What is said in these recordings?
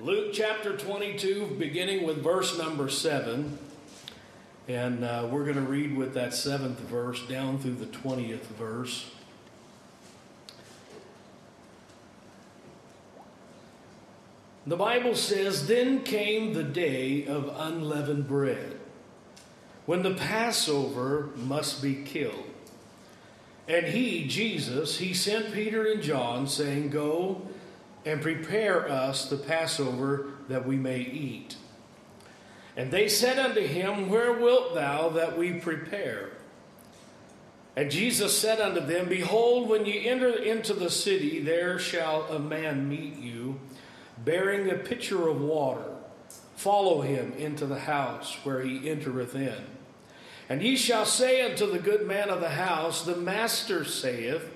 Luke chapter 22, beginning with verse number 7. And uh, we're going to read with that seventh verse down through the 20th verse. The Bible says, Then came the day of unleavened bread, when the Passover must be killed. And he, Jesus, he sent Peter and John, saying, Go and prepare us the Passover that we may eat. And they said unto him, Where wilt thou that we prepare? And Jesus said unto them, Behold, when ye enter into the city, there shall a man meet you, bearing a pitcher of water. Follow him into the house where he entereth in. And ye shall say unto the good man of the house, The master saith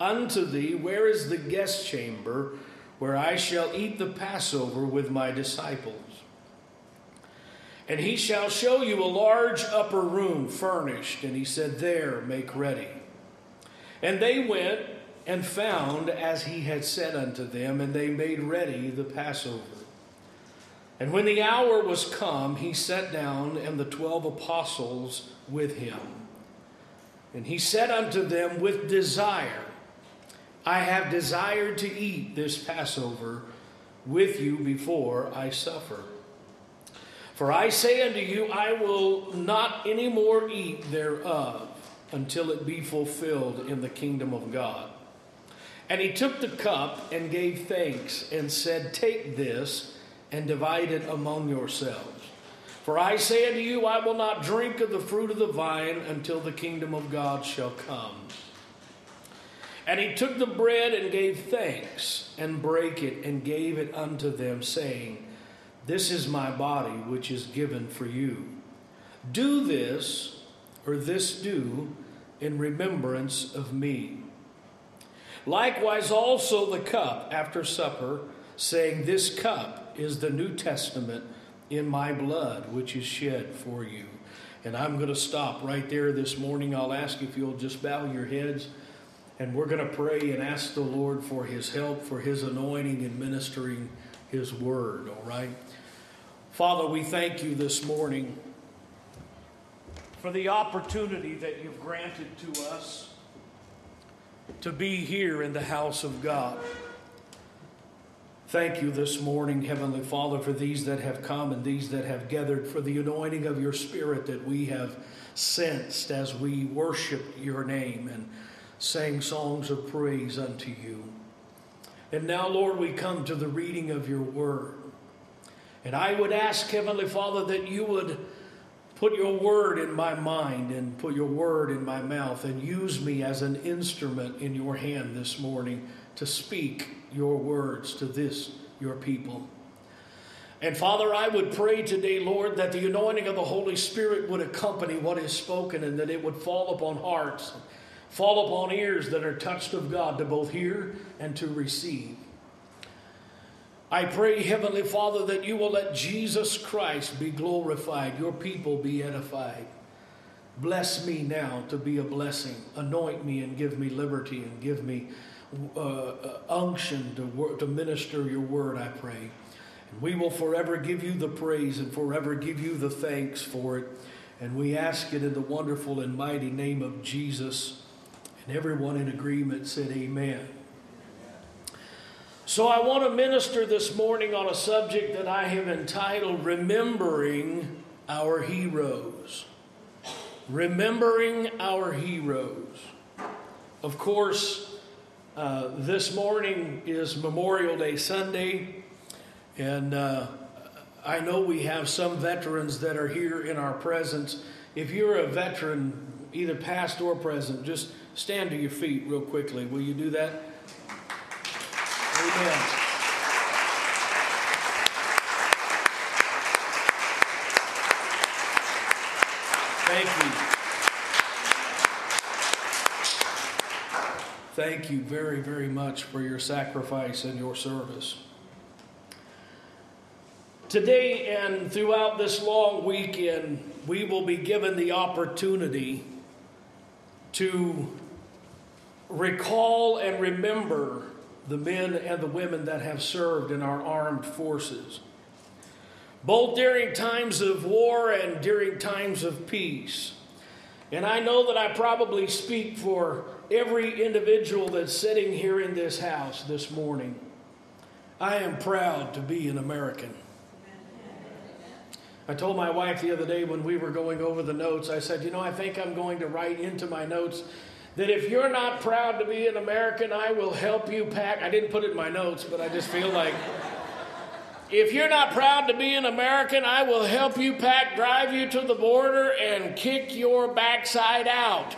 unto thee, Where is the guest chamber where I shall eat the Passover with my disciples? And he shall show you a large upper room furnished. And he said, There, make ready. And they went and found as he had said unto them, and they made ready the Passover. And when the hour was come, he sat down, and the twelve apostles with him. And he said unto them with desire, I have desired to eat this Passover with you before I suffer. For I say unto you, I will not any more eat thereof until it be fulfilled in the kingdom of God. And he took the cup and gave thanks and said, Take this and divide it among yourselves. For I say unto you, I will not drink of the fruit of the vine until the kingdom of God shall come. And he took the bread and gave thanks and brake it and gave it unto them, saying, This is my body which is given for you. Do this, or this do, in remembrance of me. Likewise, also the cup after supper, saying, This cup is the New Testament in my blood, which is shed for you. And I'm going to stop right there this morning. I'll ask if you'll just bow your heads, and we're going to pray and ask the Lord for his help, for his anointing in ministering his word, all right? Father, we thank you this morning for the opportunity that you've granted to us to be here in the house of God. Thank you this morning, Heavenly Father, for these that have come and these that have gathered, for the anointing of your Spirit that we have sensed as we worship your name and sang songs of praise unto you. And now, Lord, we come to the reading of your word. And I would ask, Heavenly Father, that you would put your word in my mind and put your word in my mouth and use me as an instrument in your hand this morning to speak your words to this, your people. And Father, I would pray today, Lord, that the anointing of the Holy Spirit would accompany what is spoken and that it would fall upon hearts, fall upon ears that are touched of God to both hear and to receive. I pray, Heavenly Father, that you will let Jesus Christ be glorified, your people be edified. Bless me now to be a blessing. Anoint me and give me liberty and give me uh, uh, unction to, to minister your word, I pray. And we will forever give you the praise and forever give you the thanks for it. And we ask it in the wonderful and mighty name of Jesus. And everyone in agreement said, Amen. So I want to minister this morning on a subject that I have entitled Remembering Our Heroes. Remembering Our Heroes. Of course, uh, this morning is Memorial Day Sunday, and uh, I know we have some veterans that are here in our presence. If you're a veteran, either past or present, just stand to your feet real quickly. Will you do that? Amen. Thank you. Thank you very, very much for your sacrifice and your service. Today and throughout this long weekend, we will be given the opportunity to recall and remember the men and the women that have served in our armed forces, both during times of war and during times of peace. And I know that I probably speak for every individual that's sitting here in this house this morning. I am proud to be an American. I told my wife the other day when we were going over the notes, I said, You know, I think I'm going to write into my notes that if you're not proud to be an American, I will help you pack. I didn't put it in my notes, but I just feel like if you're not proud to be an American, I will help you pack, drive you to the border, and kick your backside out.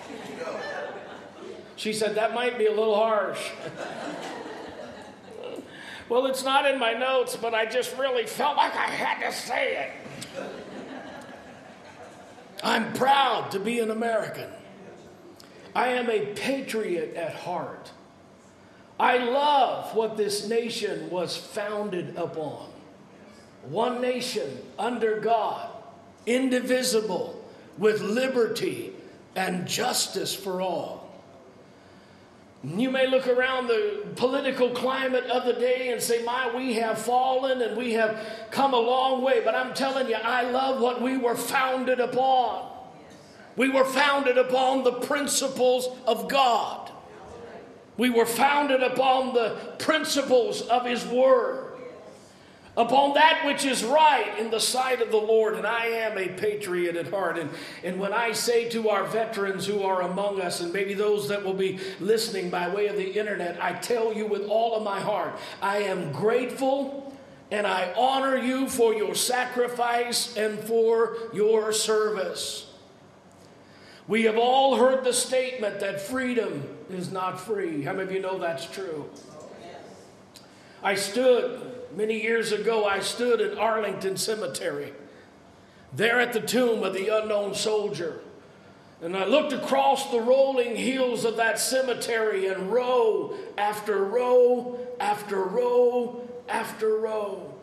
She said, That might be a little harsh. well, it's not in my notes, but I just really felt like I had to say it. I'm proud to be an American. I am a patriot at heart. I love what this nation was founded upon one nation under God, indivisible, with liberty and justice for all. You may look around the political climate of the day and say, My, we have fallen and we have come a long way. But I'm telling you, I love what we were founded upon. We were founded upon the principles of God, we were founded upon the principles of His Word upon that which is right in the sight of the Lord. And I am a patriot at heart. And, and when I say to our veterans who are among us, and maybe those that will be listening by way of the internet, I tell you with all of my heart, I am grateful and I honor you for your sacrifice and for your service. We have all heard the statement that freedom is not free. How many of you know that's true? I stood Many years ago, I stood at Arlington Cemetery, there at the tomb of the unknown soldier. And I looked across the rolling hills of that cemetery, and row after row after row after row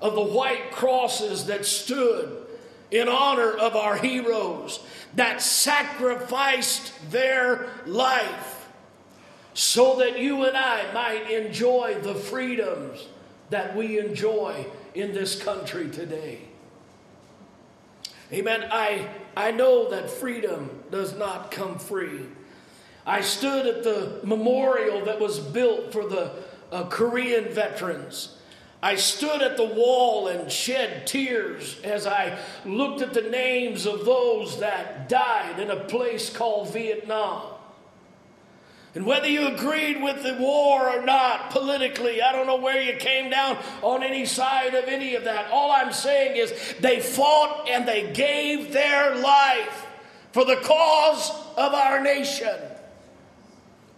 of the white crosses that stood in honor of our heroes that sacrificed their life so that you and I might enjoy the freedoms that we enjoy in this country today. Amen. I, I know that freedom does not come free. I stood at the memorial that was built for the uh, Korean veterans. I stood at the wall and shed tears as I looked at the names of those that died in a place called Vietnam. And whether you agreed with the war or not politically, I don't know where you came down on any side of any of that. All I'm saying is they fought and they gave their life for the cause of our nation.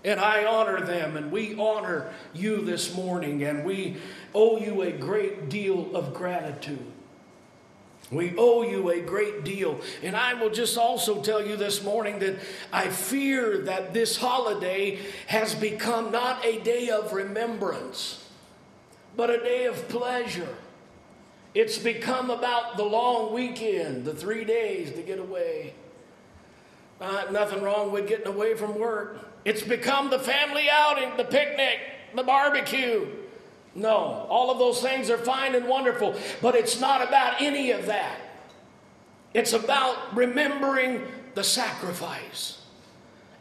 And I honor them, and we honor you this morning, and we owe you a great deal of gratitude. We owe you a great deal. And I will just also tell you this morning that I fear that this holiday has become not a day of remembrance, but a day of pleasure. It's become about the long weekend, the three days to get away. Uh, nothing wrong with getting away from work. It's become the family outing, the picnic, the barbecue. No, all of those things are fine and wonderful, but it's not about any of that. It's about remembering the sacrifice.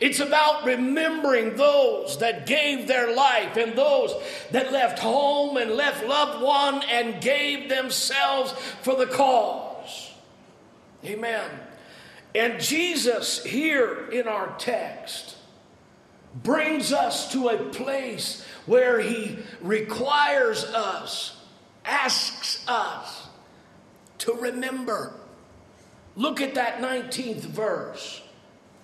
It's about remembering those that gave their life and those that left home and left loved one and gave themselves for the cause. Amen. And Jesus, here in our text, brings us to a place where he requires us, asks us to remember. Look at that 19th verse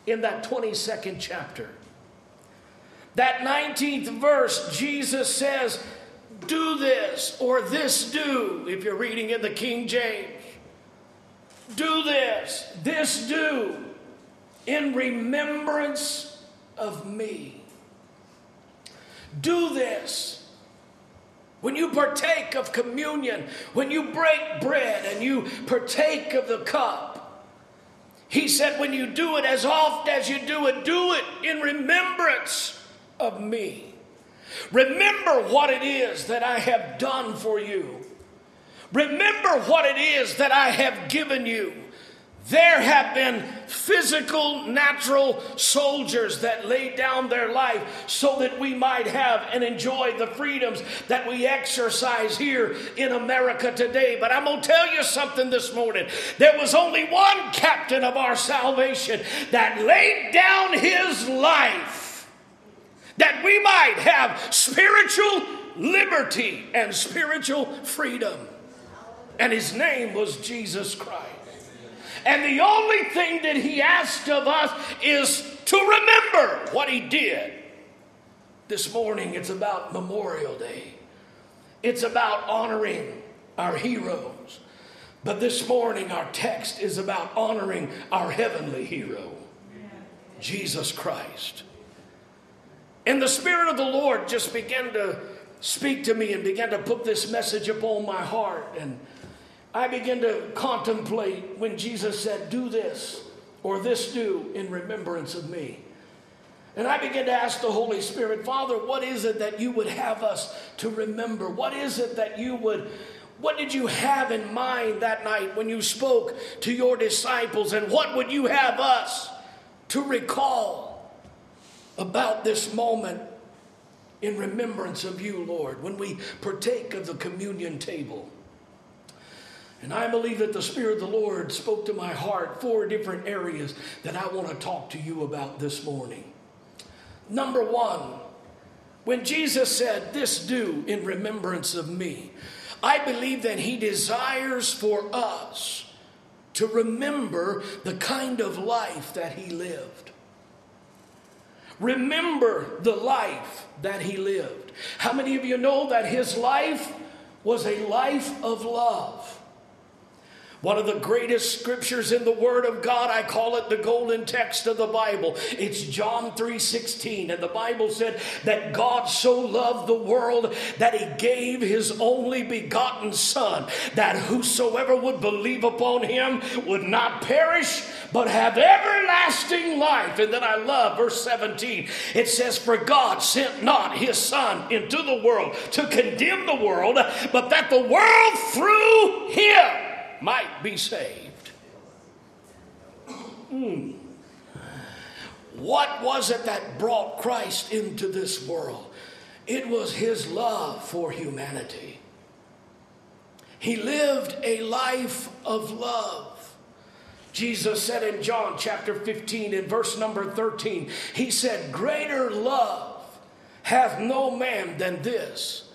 in that 22nd chapter. That 19th verse, Jesus says, Do this or this do, if you're reading in the King James. Do this, this do, in remembrance of me. Do this. When you partake of communion, when you break bread and you partake of the cup, he said, when you do it as oft as you do it, do it in remembrance of me. Remember what it is that I have done for you. Remember what it is that I have given you. There have been physical, natural soldiers that laid down their life so that we might have and enjoy the freedoms that we exercise here in America today. But I'm going to tell you something this morning. There was only one captain of our salvation that laid down his life that we might have spiritual liberty and spiritual freedom. And his name was Jesus Christ. And the only thing that he asked of us is to remember what he did. This morning, it's about Memorial Day, it's about honoring our heroes. But this morning, our text is about honoring our heavenly hero, Jesus Christ. And the Spirit of the Lord just began to speak to me and began to put this message upon my heart. And I begin to contemplate when Jesus said, Do this or this do in remembrance of me. And I begin to ask the Holy Spirit, Father, what is it that you would have us to remember? What is it that you would, what did you have in mind that night when you spoke to your disciples? And what would you have us to recall about this moment in remembrance of you, Lord, when we partake of the communion table? And I believe that the Spirit of the Lord spoke to my heart four different areas that I want to talk to you about this morning. Number one, when Jesus said, This do in remembrance of me, I believe that He desires for us to remember the kind of life that He lived. Remember the life that He lived. How many of you know that His life was a life of love? One of the greatest scriptures in the Word of God, I call it the golden text of the Bible. It's John 3:16. And the Bible said that God so loved the world that he gave his only begotten Son, that whosoever would believe upon him would not perish, but have everlasting life. And then I love verse 17. It says, For God sent not his Son into the world to condemn the world, but that the world through him might be saved. Mm. What was it that brought Christ into this world? It was his love for humanity. He lived a life of love. Jesus said in John chapter 15, in verse number 13, He said, Greater love hath no man than this,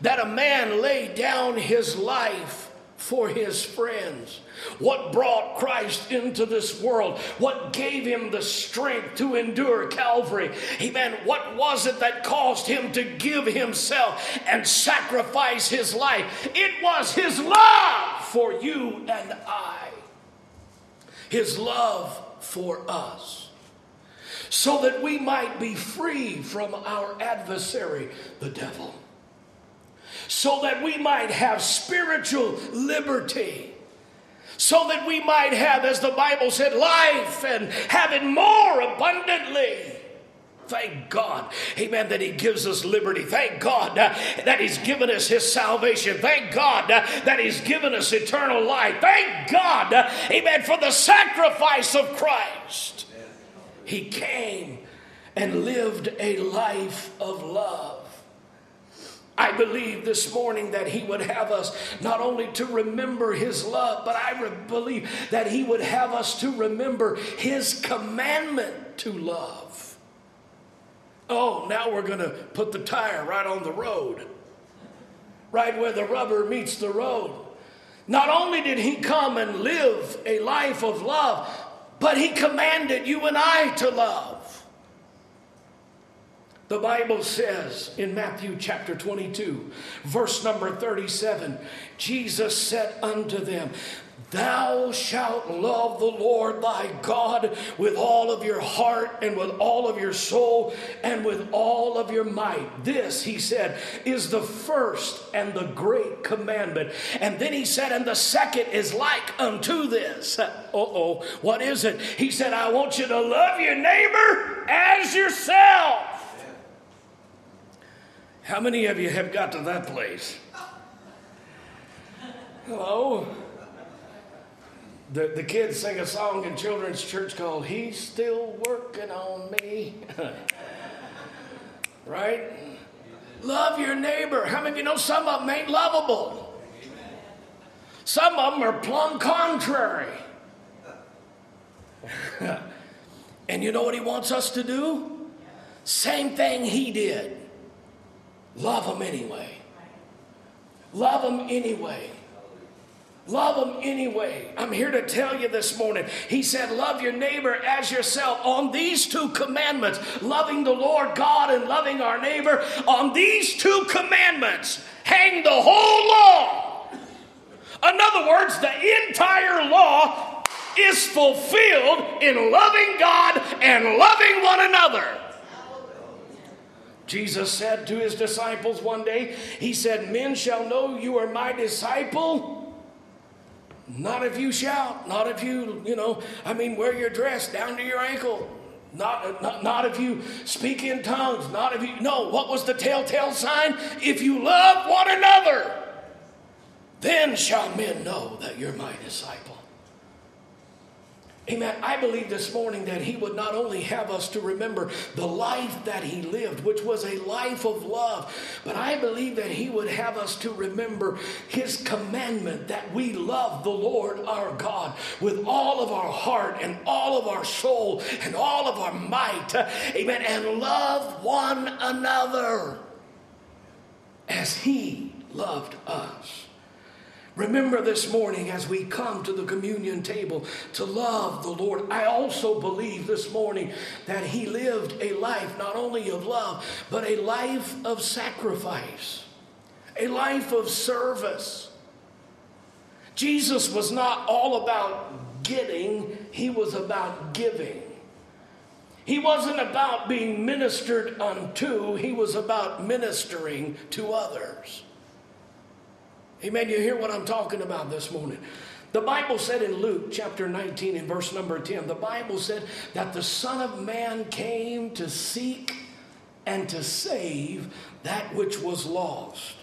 that a man lay down his life for his friends. What brought Christ into this world? What gave him the strength to endure Calvary? Amen. What was it that caused him to give himself and sacrifice his life? It was his love for you and I. His love for us. So that we might be free from our adversary, the devil so that we might have spiritual liberty. So that we might have, as the Bible said, life and have it more abundantly. Thank God, amen, that He gives us liberty. Thank God uh, that He's given us His salvation. Thank God uh, that He's given us eternal life. Thank God, uh, amen, for the sacrifice of Christ. He came and lived a life of love. I believe this morning that He would have us not only to remember His love, but I re- believe that He would have us to remember His commandment to love. Oh, now we're going to put the tire right on the road, right where the rubber meets the road. Not only did He come and live a life of love, but He commanded you and I to love. The Bible says in Matthew chapter 22, verse number 37, Jesus said unto them, Thou shalt love the Lord thy God with all of your heart and with all of your soul and with all of your might. This, he said, is the first and the great commandment. And then he said, and the second is like unto this. Uh oh, what is it? He said, I want you to love your neighbor as yourself. How many of you have got to that place? Hello? The, the kids sing a song in children's church called He's Still Working on Me. right? Love your neighbor. How many of you know some of them ain't lovable? Some of them are plumb contrary. and you know what he wants us to do? Same thing he did. Love them anyway. Love them anyway. Love them anyway. I'm here to tell you this morning. He said, Love your neighbor as yourself. On these two commandments, loving the Lord God and loving our neighbor, on these two commandments hang the whole law. In other words, the entire law is fulfilled in loving God and loving one another. Jesus said to his disciples one day, He said, Men shall know you are my disciple not if you shout, not if you, you know, I mean, wear your dress down to your ankle. Not, not, not if you speak in tongues, not if you, no, what was the telltale sign? If you love one another, then shall men know that you're my disciple. Amen. I believe this morning that He would not only have us to remember the life that He lived, which was a life of love, but I believe that He would have us to remember His commandment that we love the Lord our God with all of our heart and all of our soul and all of our might. Amen. And love one another as He loved us. Remember this morning as we come to the communion table to love the Lord. I also believe this morning that He lived a life not only of love, but a life of sacrifice, a life of service. Jesus was not all about getting, He was about giving. He wasn't about being ministered unto, He was about ministering to others. Amen. You hear what I'm talking about this morning? The Bible said in Luke chapter 19 and verse number 10, the Bible said that the Son of Man came to seek and to save that which was lost.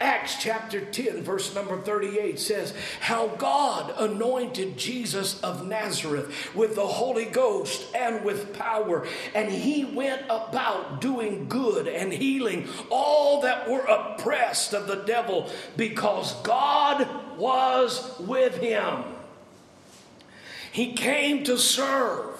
Acts chapter 10, verse number 38 says, How God anointed Jesus of Nazareth with the Holy Ghost and with power, and he went about doing good and healing all that were oppressed of the devil, because God was with him. He came to serve.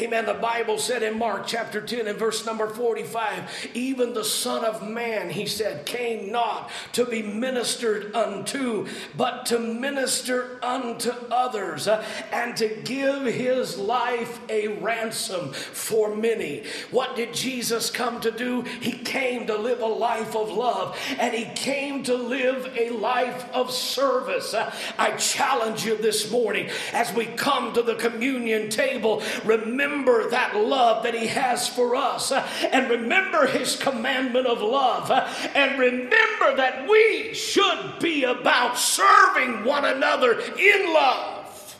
Amen. The Bible said in Mark chapter 10 and verse number 45, even the Son of Man, he said, came not to be ministered unto, but to minister unto others uh, and to give his life a ransom for many. What did Jesus come to do? He came to live a life of love and he came to live a life of service. Uh, I challenge you this morning as we come to the communion table, remember remember that love that He has for us uh, and remember His commandment of love uh, and remember that we should be about serving one another in love.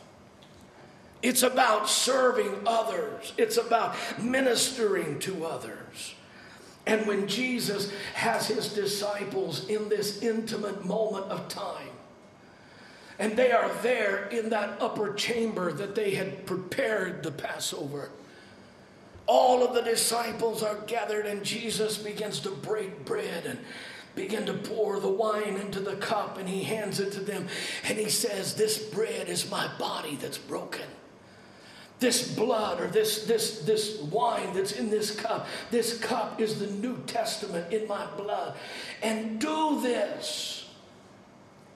It's about serving others, it's about ministering to others. And when Jesus has his disciples in this intimate moment of time, and they are there in that upper chamber that they had prepared the Passover. All of the disciples are gathered, and Jesus begins to break bread and begin to pour the wine into the cup, and he hands it to them. And he says, This bread is my body that's broken this blood or this this this wine that's in this cup this cup is the new testament in my blood and do this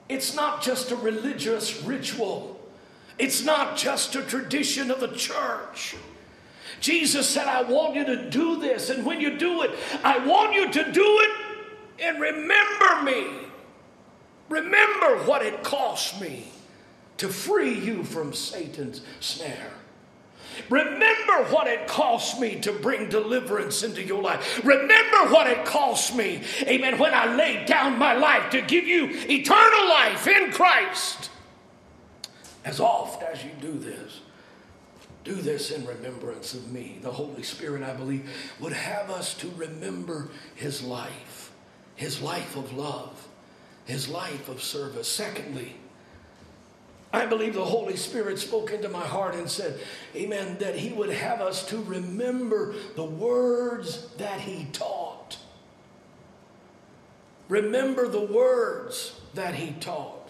it's not just a religious ritual, it's not just a tradition of the church. Jesus said, I want you to do this, and when you do it, I want you to do it and remember me. Remember what it cost me to free you from Satan's snare. Remember what it cost me to bring deliverance into your life. Remember what it cost me, amen, when I laid down my life to give you eternal life in Christ. As oft as you do this, do this in remembrance of me. The Holy Spirit, I believe, would have us to remember his life. his life of love, his life of service. Secondly, I believe the Holy Spirit spoke into my heart and said, Amen, that He would have us to remember the words that He taught. Remember the words that He taught.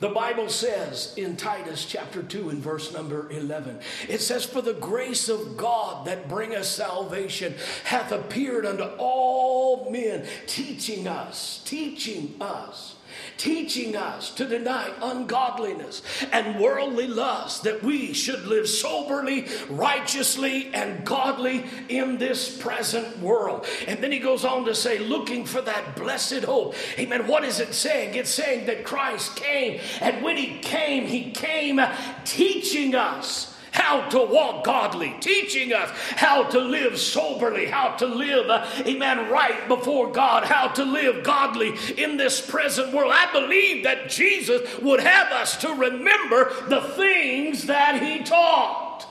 The Bible says in Titus chapter 2 and verse number 11, it says, For the grace of God that bringeth salvation hath appeared unto all men, teaching us, teaching us teaching us to deny ungodliness and worldly lust, that we should live soberly, righteously, and godly in this present world. And then he goes on to say, looking for that blessed hope. Amen. What is it saying? It's saying that Christ came, and when he came, he came teaching us how to walk godly, teaching us how to live soberly, how to live, uh, amen, right before God, how to live godly in this present world. I believe that Jesus would have us to remember the things that he taught.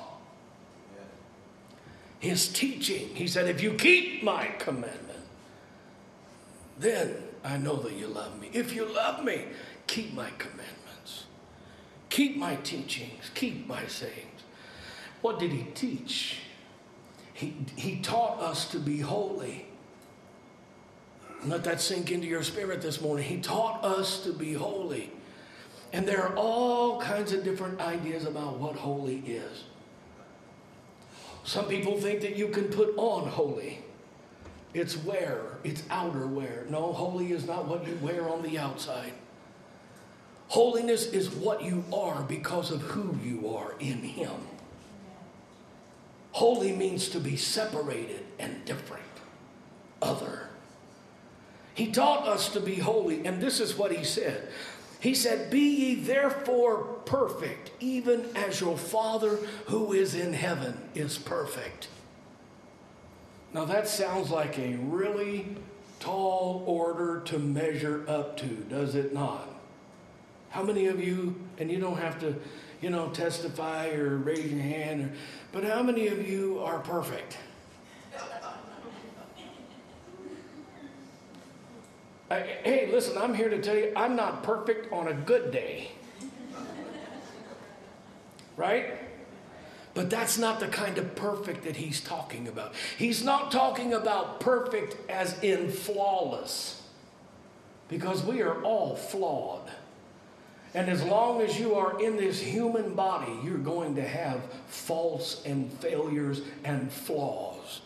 His teaching. He said, If you keep my commandment, then I know that you love me. If you love me, keep my commandments, keep my teachings, keep my sayings. What did he teach? He, he taught us to be holy. Let that sink into your spirit this morning. He taught us to be holy. And there are all kinds of different ideas about what holy is. Some people think that you can put on holy. It's wear, it's outer wear. No, holy is not what you wear on the outside. Holiness is what you are because of who you are in Him. Holy means to be separated and different, other. He taught us to be holy, and this is what he said. He said, Be ye therefore perfect, even as your Father who is in heaven is perfect. Now that sounds like a really tall order to measure up to, does it not? How many of you, and you don't have to, you know, testify or raise your hand, or, but how many of you are perfect? I, hey, listen, I'm here to tell you I'm not perfect on a good day. Right? But that's not the kind of perfect that he's talking about. He's not talking about perfect as in flawless, because we are all flawed. And as long as you are in this human body, you're going to have faults and failures and flaws.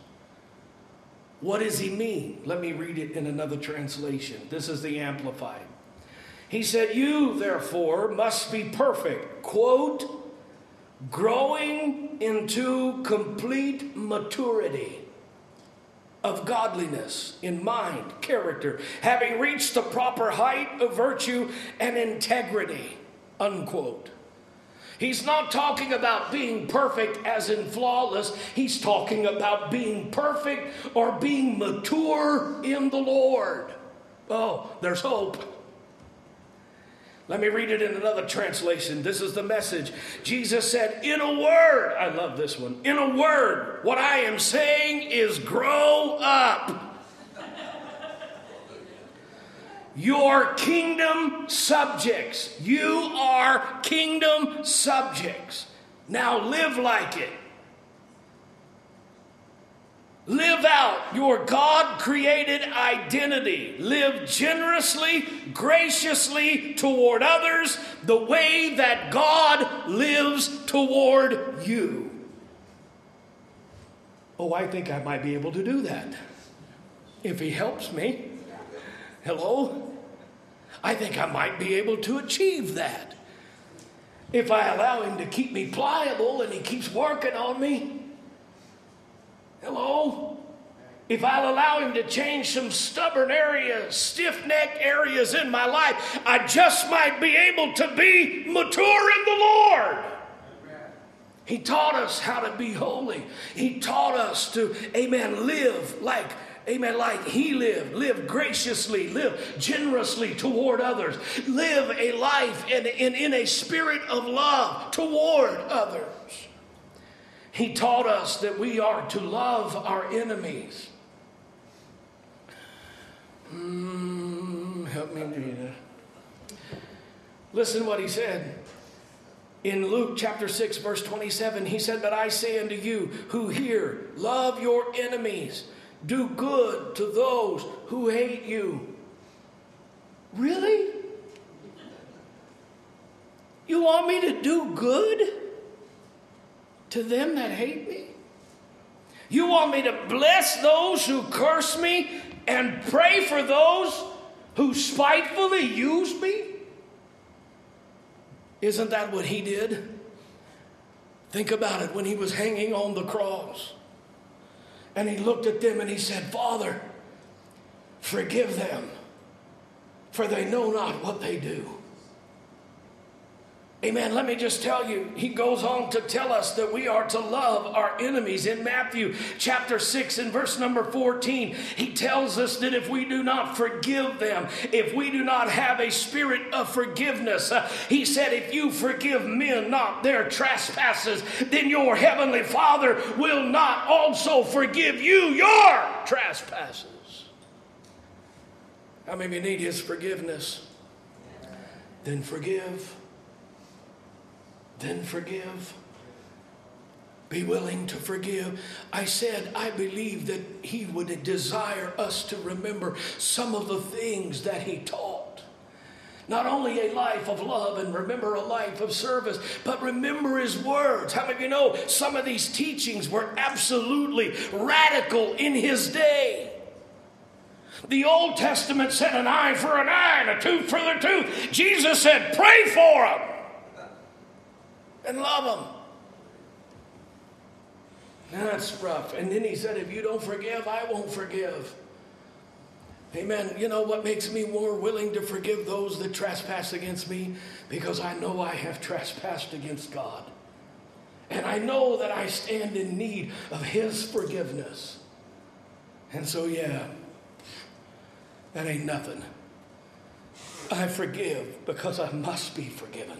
What does he mean? Let me read it in another translation. This is the Amplified. He said, You, therefore, must be perfect, quote, growing into complete maturity of godliness in mind, character, having reached the proper height of virtue and integrity. Unquote. He's not talking about being perfect as in flawless. He's talking about being perfect or being mature in the Lord. Oh, there's hope. Let me read it in another translation. This is the message. Jesus said, In a word, I love this one. In a word, what I am saying is grow up. Your kingdom subjects. You are kingdom subjects. Now live like it. Live out your God created identity. Live generously, graciously toward others the way that God lives toward you. Oh, I think I might be able to do that if He helps me. Hello? I think I might be able to achieve that. If I allow Him to keep me pliable and He keeps working on me, Hello? If I'll allow him to change some stubborn areas, stiff neck areas in my life, I just might be able to be mature in the Lord. He taught us how to be holy. He taught us to, amen, live like, amen, like He lived. Live graciously, live generously toward others. Live a life in, in, in a spirit of love toward others. He taught us that we are to love our enemies. Mm, help me, Jesus. Listen what he said. In Luke chapter 6, verse 27, he said, But I say unto you who hear, love your enemies, do good to those who hate you. Really? You want me to do good to them that hate me? You want me to bless those who curse me and pray for those who spitefully use me? Isn't that what he did? Think about it when he was hanging on the cross. And he looked at them and he said, Father, forgive them, for they know not what they do. Amen. Let me just tell you, he goes on to tell us that we are to love our enemies. In Matthew chapter 6 and verse number 14, he tells us that if we do not forgive them, if we do not have a spirit of forgiveness, uh, he said, if you forgive men not their trespasses, then your heavenly Father will not also forgive you your trespasses. How many need his forgiveness? Then forgive then forgive. Be willing to forgive. I said, I believe that he would desire us to remember some of the things that he taught. Not only a life of love and remember a life of service, but remember his words. How many of you know some of these teachings were absolutely radical in his day? The Old Testament said an eye for an eye and a tooth for the tooth. Jesus said, pray for them and love them. That's rough. And then he said, If you don't forgive, I won't forgive. Amen. You know what makes me more willing to forgive those that trespass against me? Because I know I have trespassed against God. And I know that I stand in need of His forgiveness. And so, yeah, that ain't nothing. I forgive because I must be forgiven.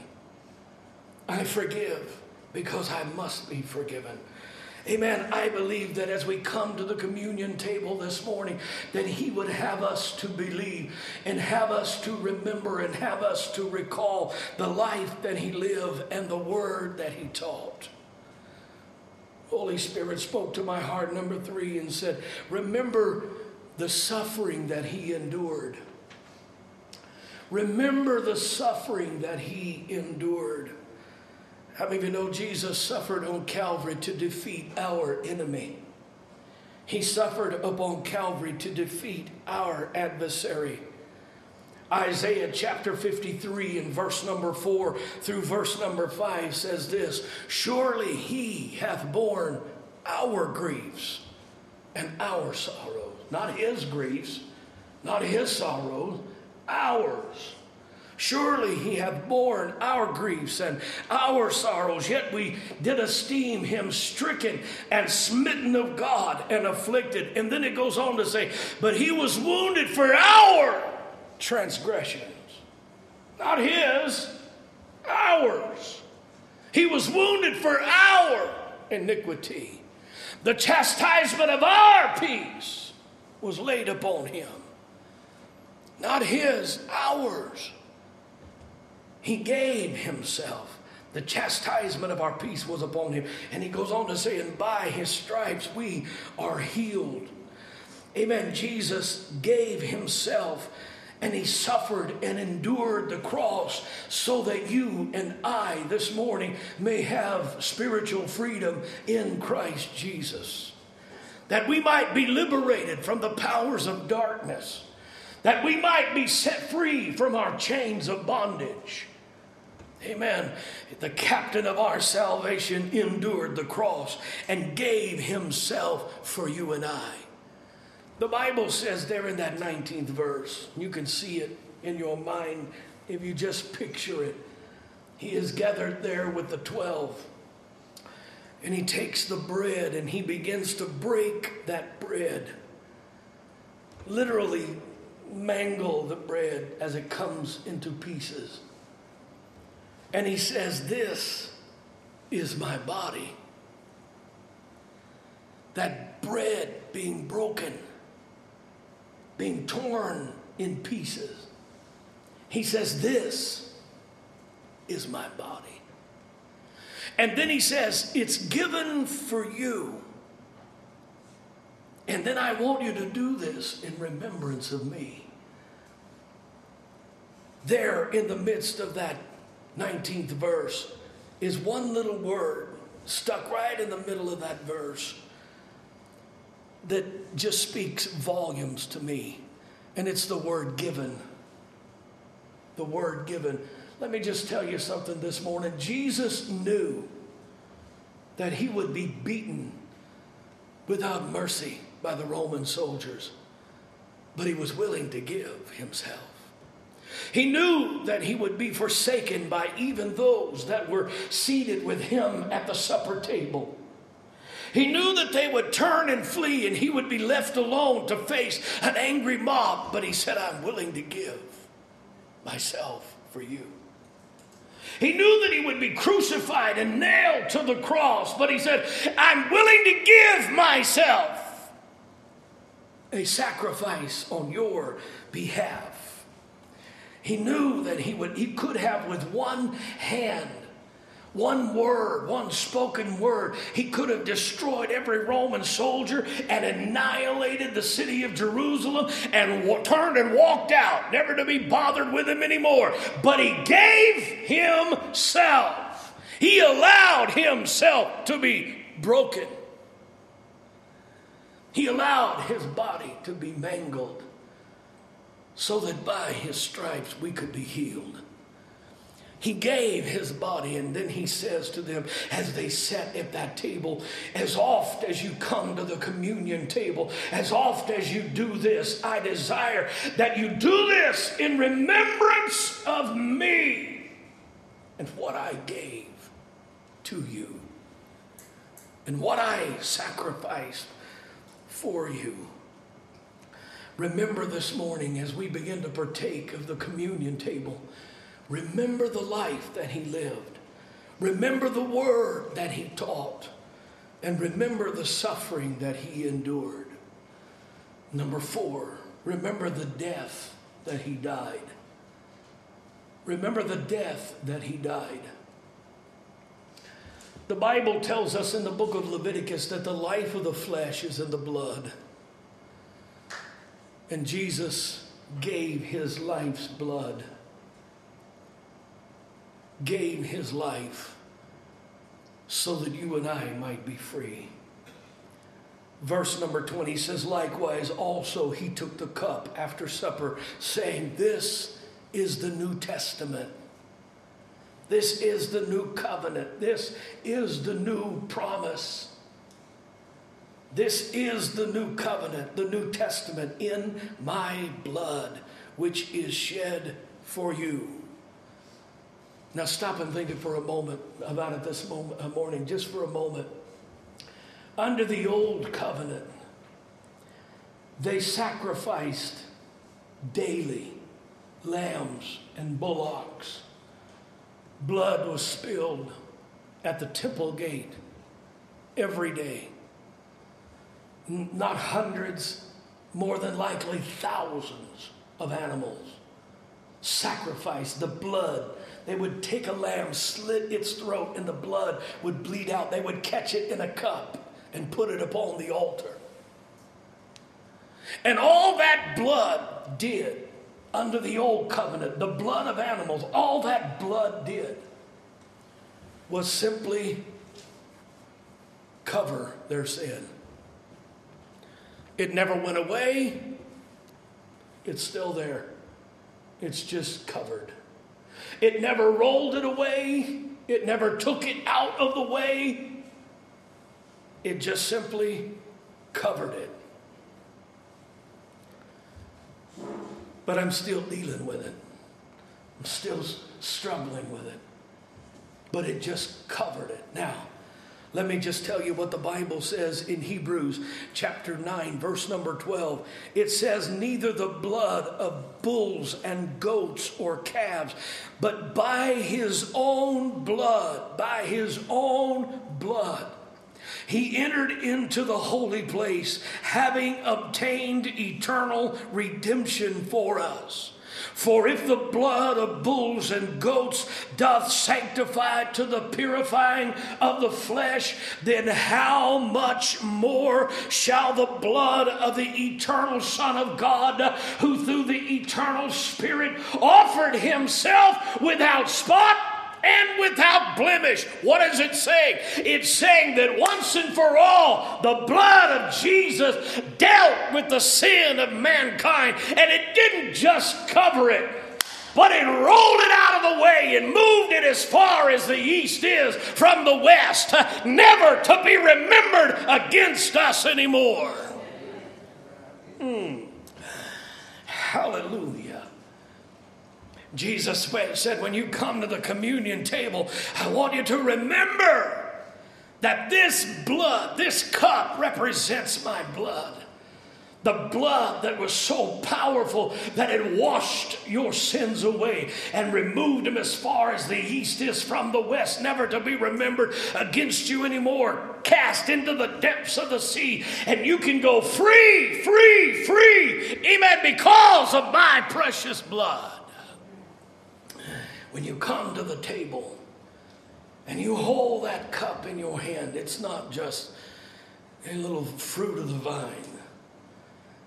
I forgive because I must be forgiven. Amen. I believe that as we come to the communion table this morning, that He would have us to believe and have us to remember and have us to recall the life that He lived and the word that He taught. Holy Spirit spoke to my heart, number three, and said, Remember the suffering that He endured. Remember the suffering that He endured. How many of you know Jesus suffered on Calvary to defeat our enemy? He suffered upon Calvary to defeat our adversary. Isaiah chapter 53 and verse number 4 through verse number 5 says this Surely he hath borne our griefs and our sorrows, not his griefs, not his sorrows, ours. Surely he hath borne our griefs and our sorrows, yet we did esteem him stricken and smitten of God and afflicted. And then it goes on to say, But he was wounded for our transgressions, not his, ours. He was wounded for our iniquity. The chastisement of our peace was laid upon him, not his, ours. He gave himself. The chastisement of our peace was upon him. And he goes on to say, and by his stripes we are healed. Amen. Jesus gave himself and he suffered and endured the cross so that you and I this morning may have spiritual freedom in Christ Jesus. That we might be liberated from the powers of darkness that we might be set free from our chains of bondage. Amen. The captain of our salvation endured the cross and gave himself for you and I. The Bible says there in that 19th verse, you can see it in your mind if you just picture it. He is gathered there with the 12. And he takes the bread and he begins to break that bread. Literally, mangle the bread as it comes into pieces. And he says, This is my body. That bread being broken being torn in pieces. He says, This is my body. And then he says, It's given for you. And then I want you to do this in remembrance of me. There in the midst of that 19th verse is one little word stuck right in the middle of that verse that just speaks volumes to me. And it's the word given. The word given. Let me just tell you something this morning. Jesus knew that he would be beaten without mercy by the Roman soldiers, but he was willing to give himself. He knew that he would be forsaken by even those that were seated with him at the supper table. He knew that they would turn and flee and he would be left alone to face an angry mob, but he said, I'm willing to give myself for you. He knew that he would be crucified and nailed to the cross, but he said, I'm willing to give myself a sacrifice on your behalf. He knew that he would he could have with one hand one word, one spoken word, he could have destroyed every Roman soldier and annihilated the city of Jerusalem and w- turned and walked out, never to be bothered with him anymore. But he gave himself, he allowed himself to be broken. He allowed his body to be mangled so that by his stripes we could be healed. He gave his body, and then he says to them as they sat at that table, As oft as you come to the communion table, as oft as you do this, I desire that you do this in remembrance of me and what I gave to you and what I sacrificed for you. Remember this morning as we begin to partake of the communion table Remember the life that he lived. Remember the word that he taught. And remember the suffering that he endured. Number four, remember the death that he died. Remember the death that he died. The Bible tells us in the book of Leviticus that the life of the flesh is in the blood. And Jesus gave his life's blood gave his life so that you and I might be free. Verse number 20 says, Likewise, also he took the cup after supper, saying, This is the New Testament. This is the new covenant. This is the new promise. This is the new covenant, the New Testament in my blood, which is shed for you. Now stop and think for a moment about it this moment, uh, morning, just for a moment. Under the old covenant, they sacrificed daily lambs and bullocks. Blood was spilled at the temple gate every day. Not hundreds, more than likely thousands of animals sacrificed, the blood they would take a lamb, slit its throat, and the blood would bleed out. They would catch it in a cup and put it upon the altar. And all that blood did under the old covenant, the blood of animals, all that blood did was simply cover their sin. It never went away, it's still there, it's just covered. It never rolled it away, it never took it out of the way. It just simply covered it. But I'm still dealing with it. I'm still struggling with it. But it just covered it. Now, let me just tell you what the Bible says in Hebrews chapter 9, verse number 12. It says, Neither the blood of bulls and goats or calves, but by his own blood, by his own blood, he entered into the holy place, having obtained eternal redemption for us. For if the blood of bulls and goats doth sanctify to the purifying of the flesh, then how much more shall the blood of the eternal Son of God, who through the eternal Spirit offered himself without spot, and without blemish. What is it saying? It's saying that once and for all, the blood of Jesus dealt with the sin of mankind, and it didn't just cover it. But it rolled it out of the way and moved it as far as the east is from the west, never to be remembered against us anymore. Hmm. Hallelujah. Jesus said, when you come to the communion table, I want you to remember that this blood, this cup represents my blood. The blood that was so powerful that it washed your sins away and removed them as far as the east is from the west, never to be remembered against you anymore. Cast into the depths of the sea, and you can go free, free, free, amen, because of my precious blood when you come to the table and you hold that cup in your hand, it's not just a little fruit of the vine,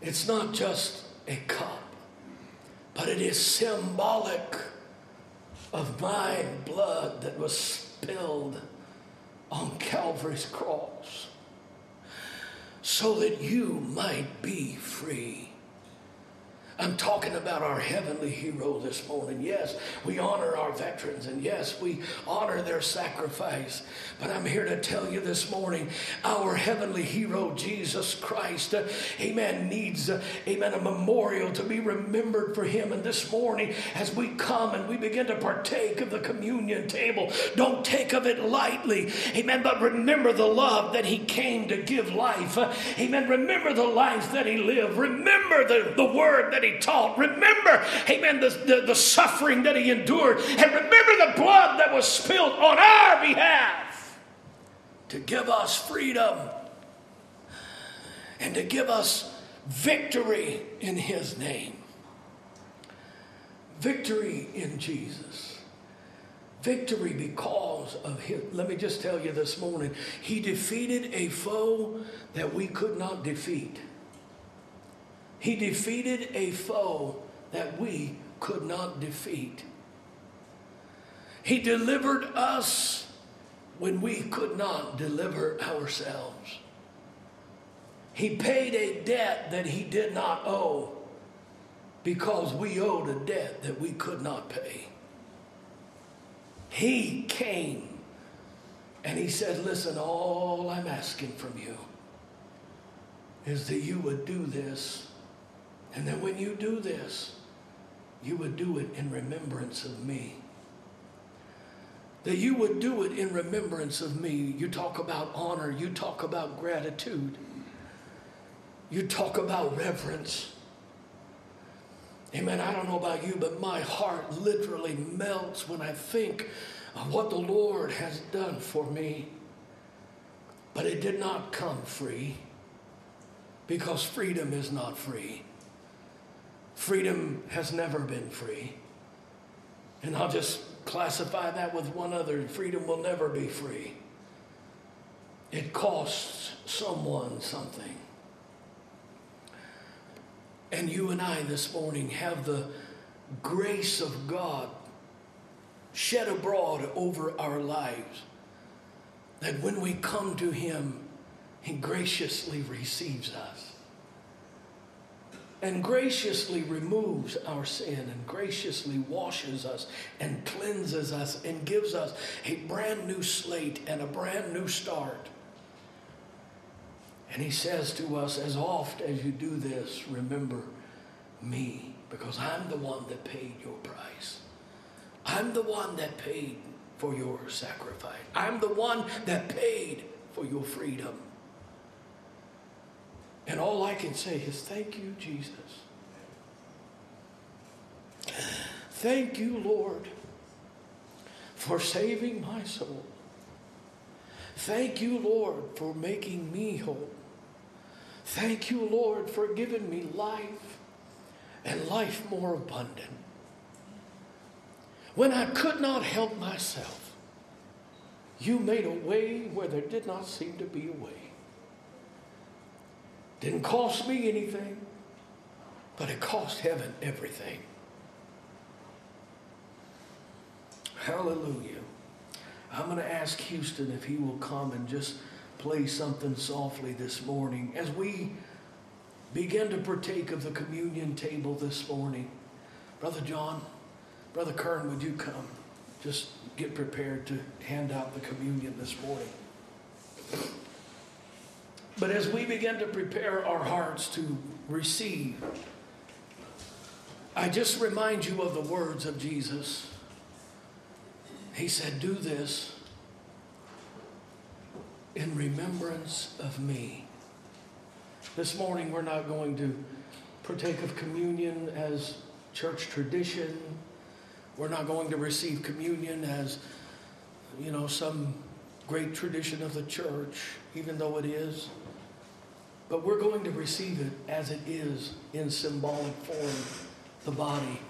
it's not just a cup, but it is symbolic of my blood that was spilled on Calvary's cross so that you might be free. I'm talking about our heavenly hero this morning. Yes, we honor our veterans, and yes, we honor their sacrifice. But I'm here to tell you this morning our heavenly hero, Jesus Christ, uh, amen, needs, uh, amen, a memorial to be remembered for him. And this morning, as we come and we begin to partake of the communion table, don't take of it lightly, amen, but remember the love that he came to give life, uh, amen. Remember the life that he lived, remember the, the word that he taught. Remember, amen, the, the, the suffering that he endured. And remember the blood that was spilled on our behalf to give us freedom and to give us victory in his name. Victory in Jesus. Victory because of him. Let me just tell you this morning, he defeated a foe that we could not defeat. He defeated a foe that we could not defeat. He delivered us when we could not deliver ourselves. He paid a debt that he did not owe because we owed a debt that we could not pay. He came and he said, Listen, all I'm asking from you is that you would do this and that when you do this, you would do it in remembrance of me. That you would do it in remembrance of me. You talk about honor, you talk about gratitude, you talk about reverence. Amen. I don't know about you, but my heart literally melts when I think of what the Lord has done for me. But it did not come free because freedom is not free. Freedom has never been free. And I'll just classify that with one other freedom will never be free. It costs someone something. And you and I this morning have the grace of God shed abroad over our lives. That when we come to Him, He graciously receives us and graciously removes our sin and graciously washes us and cleanses us and gives us a brand new slate and a brand new start. And he says to us, as oft as you do this, remember me, because I'm the one that paid your price. I'm the one that paid for your sacrifice. I'm the one that paid for your freedom. And all I can say is, Thank you, Jesus. Thank you, Lord, for saving my soul. Thank you, Lord, for making me whole. Thank you, Lord, for giving me life and life more abundant. When I could not help myself, you made a way where there did not seem to be a way. Didn't cost me anything, but it cost heaven everything. Hallelujah. I'm going to ask Houston if he will come and just play something softly this morning as we begin to partake of the communion table this morning. Brother John, Brother Kern, would you come? Just get prepared to hand out the communion this morning. But as we begin to prepare our hearts to receive, I just remind you of the words of Jesus. He said, Do this in remembrance of me. This morning, we're not going to partake of communion as church tradition. We're not going to receive communion as, you know, some great tradition of the church, even though it is. But we're going to receive it as it is in symbolic form the body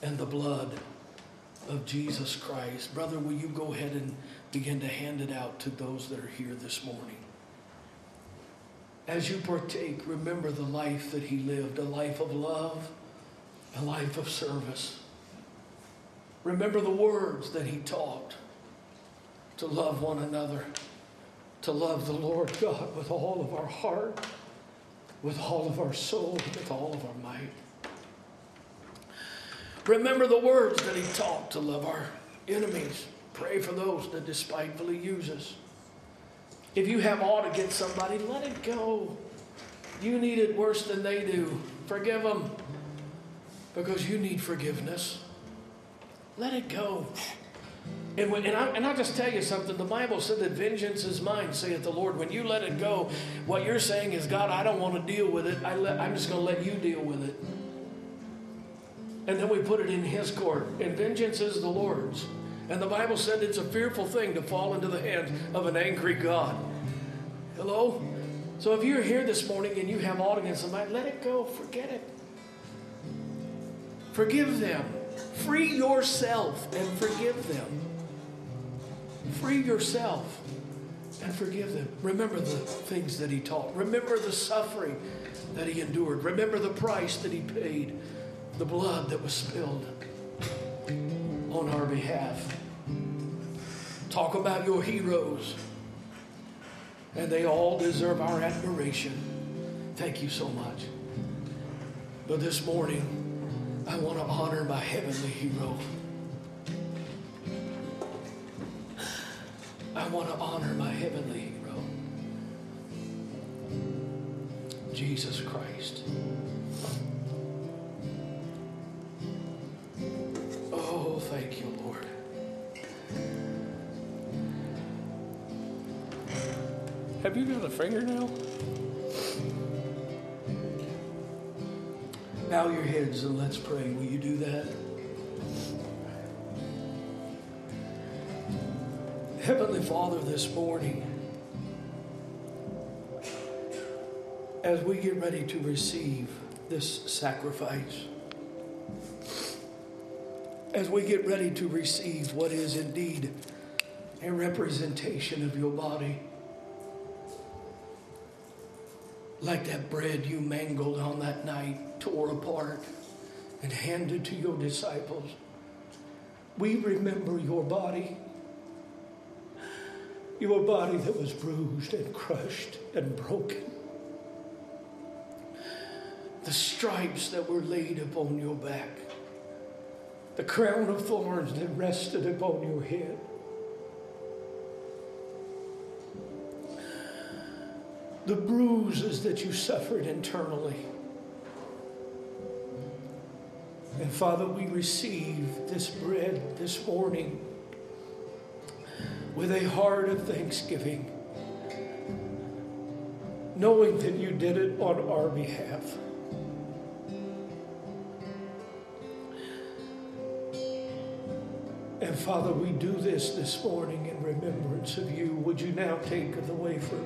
and the blood of Jesus Christ. Brother, will you go ahead and begin to hand it out to those that are here this morning? As you partake, remember the life that he lived a life of love, a life of service. Remember the words that he taught to love one another, to love the Lord God with all of our heart, with all of our soul, with all of our might. Remember the words that he taught to love our enemies. Pray for those that despitefully use us. If you have aught against somebody, let it go. You need it worse than they do. Forgive them because you need forgiveness. Let it go. And, when, and, I, and I'll just tell you something. The Bible said that vengeance is mine, saith the Lord. When you let it go, what you're saying is, God, I don't want to deal with it. I let, I'm just going to let you deal with it. And then we put it in His court. And vengeance is the Lord's. And the Bible said it's a fearful thing to fall into the hands of an angry God. Hello? So if you're here this morning and you have against somebody, let it go. Forget it. Forgive them. Free yourself and forgive them. Free yourself and forgive them. Remember the things that he taught. Remember the suffering that he endured. Remember the price that he paid the blood that was spilled on our behalf. Talk about your heroes. And they all deserve our admiration. Thank you so much. But this morning, I want to honor my heavenly hero. Want to honor my heavenly hero, Jesus Christ. Oh, thank you, Lord. Have you got a fingernail? Bow your heads and let's pray. Will you do that? Father, this morning, as we get ready to receive this sacrifice, as we get ready to receive what is indeed a representation of your body. Like that bread you mangled on that night, tore apart, and handed to your disciples. We remember your body, your body that was bruised and crushed and broken. The stripes that were laid upon your back the crown of thorns that rested upon your head. The bruises that you suffered internally. And Father, we receive this bread this morning with a heart of thanksgiving, knowing that you did it on our behalf. And Father, we do this this morning in remembrance of you. Would you now take of the wafer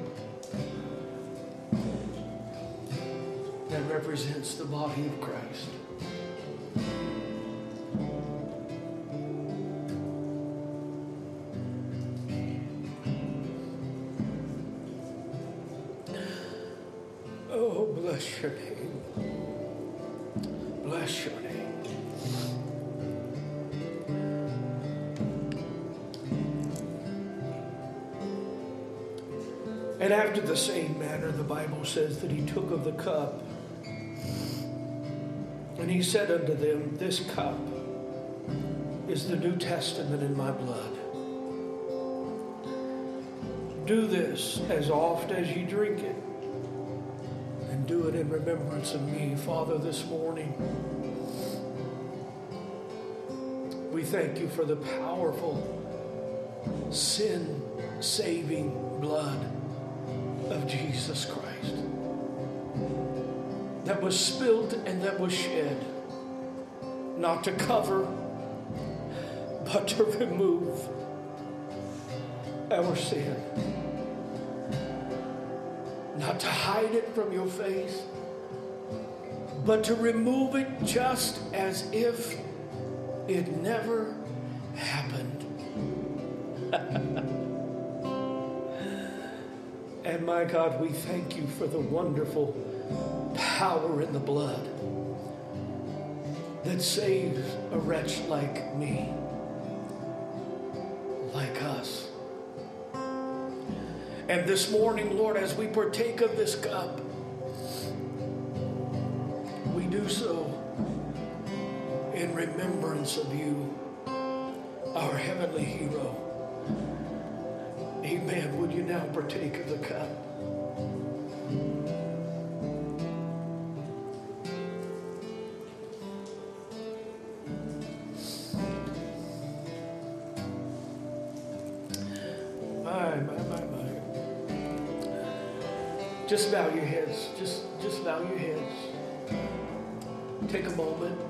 that represents the body of Christ? Says that he took of the cup and he said unto them, This cup is the New Testament in my blood. Do this as oft as ye drink it, and do it in remembrance of me. Father, this morning, we thank you for the powerful, sin saving blood of Jesus Christ that was spilled and that was shed, not to cover, but to remove our sin. Not to hide it from your face, but to remove it just as if it never happened. my God, we thank you for the wonderful power in the blood that saves a wretch like me, like us. And this morning, Lord, as we partake of this cup, we do so in remembrance of you, our heavenly hero. Now partake of the cup? My, my, my, my. Just bow your heads. Just, just bow your heads. Take a moment.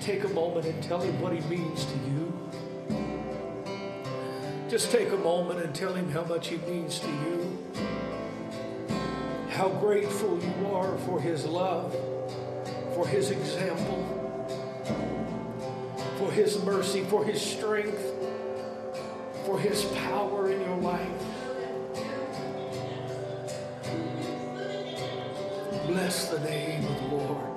Take a moment and tell him what he means to you. Just take a moment and tell him how much he means to you. How grateful you are for his love, for his example, for his mercy, for his strength, for his power in your life. Bless the name of the Lord.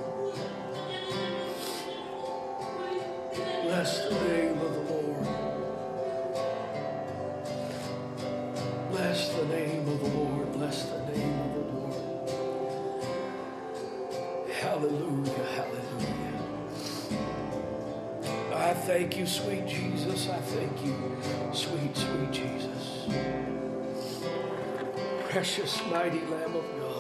Thank you, sweet Jesus. I thank you, sweet, sweet Jesus. Precious, mighty Lamb of God.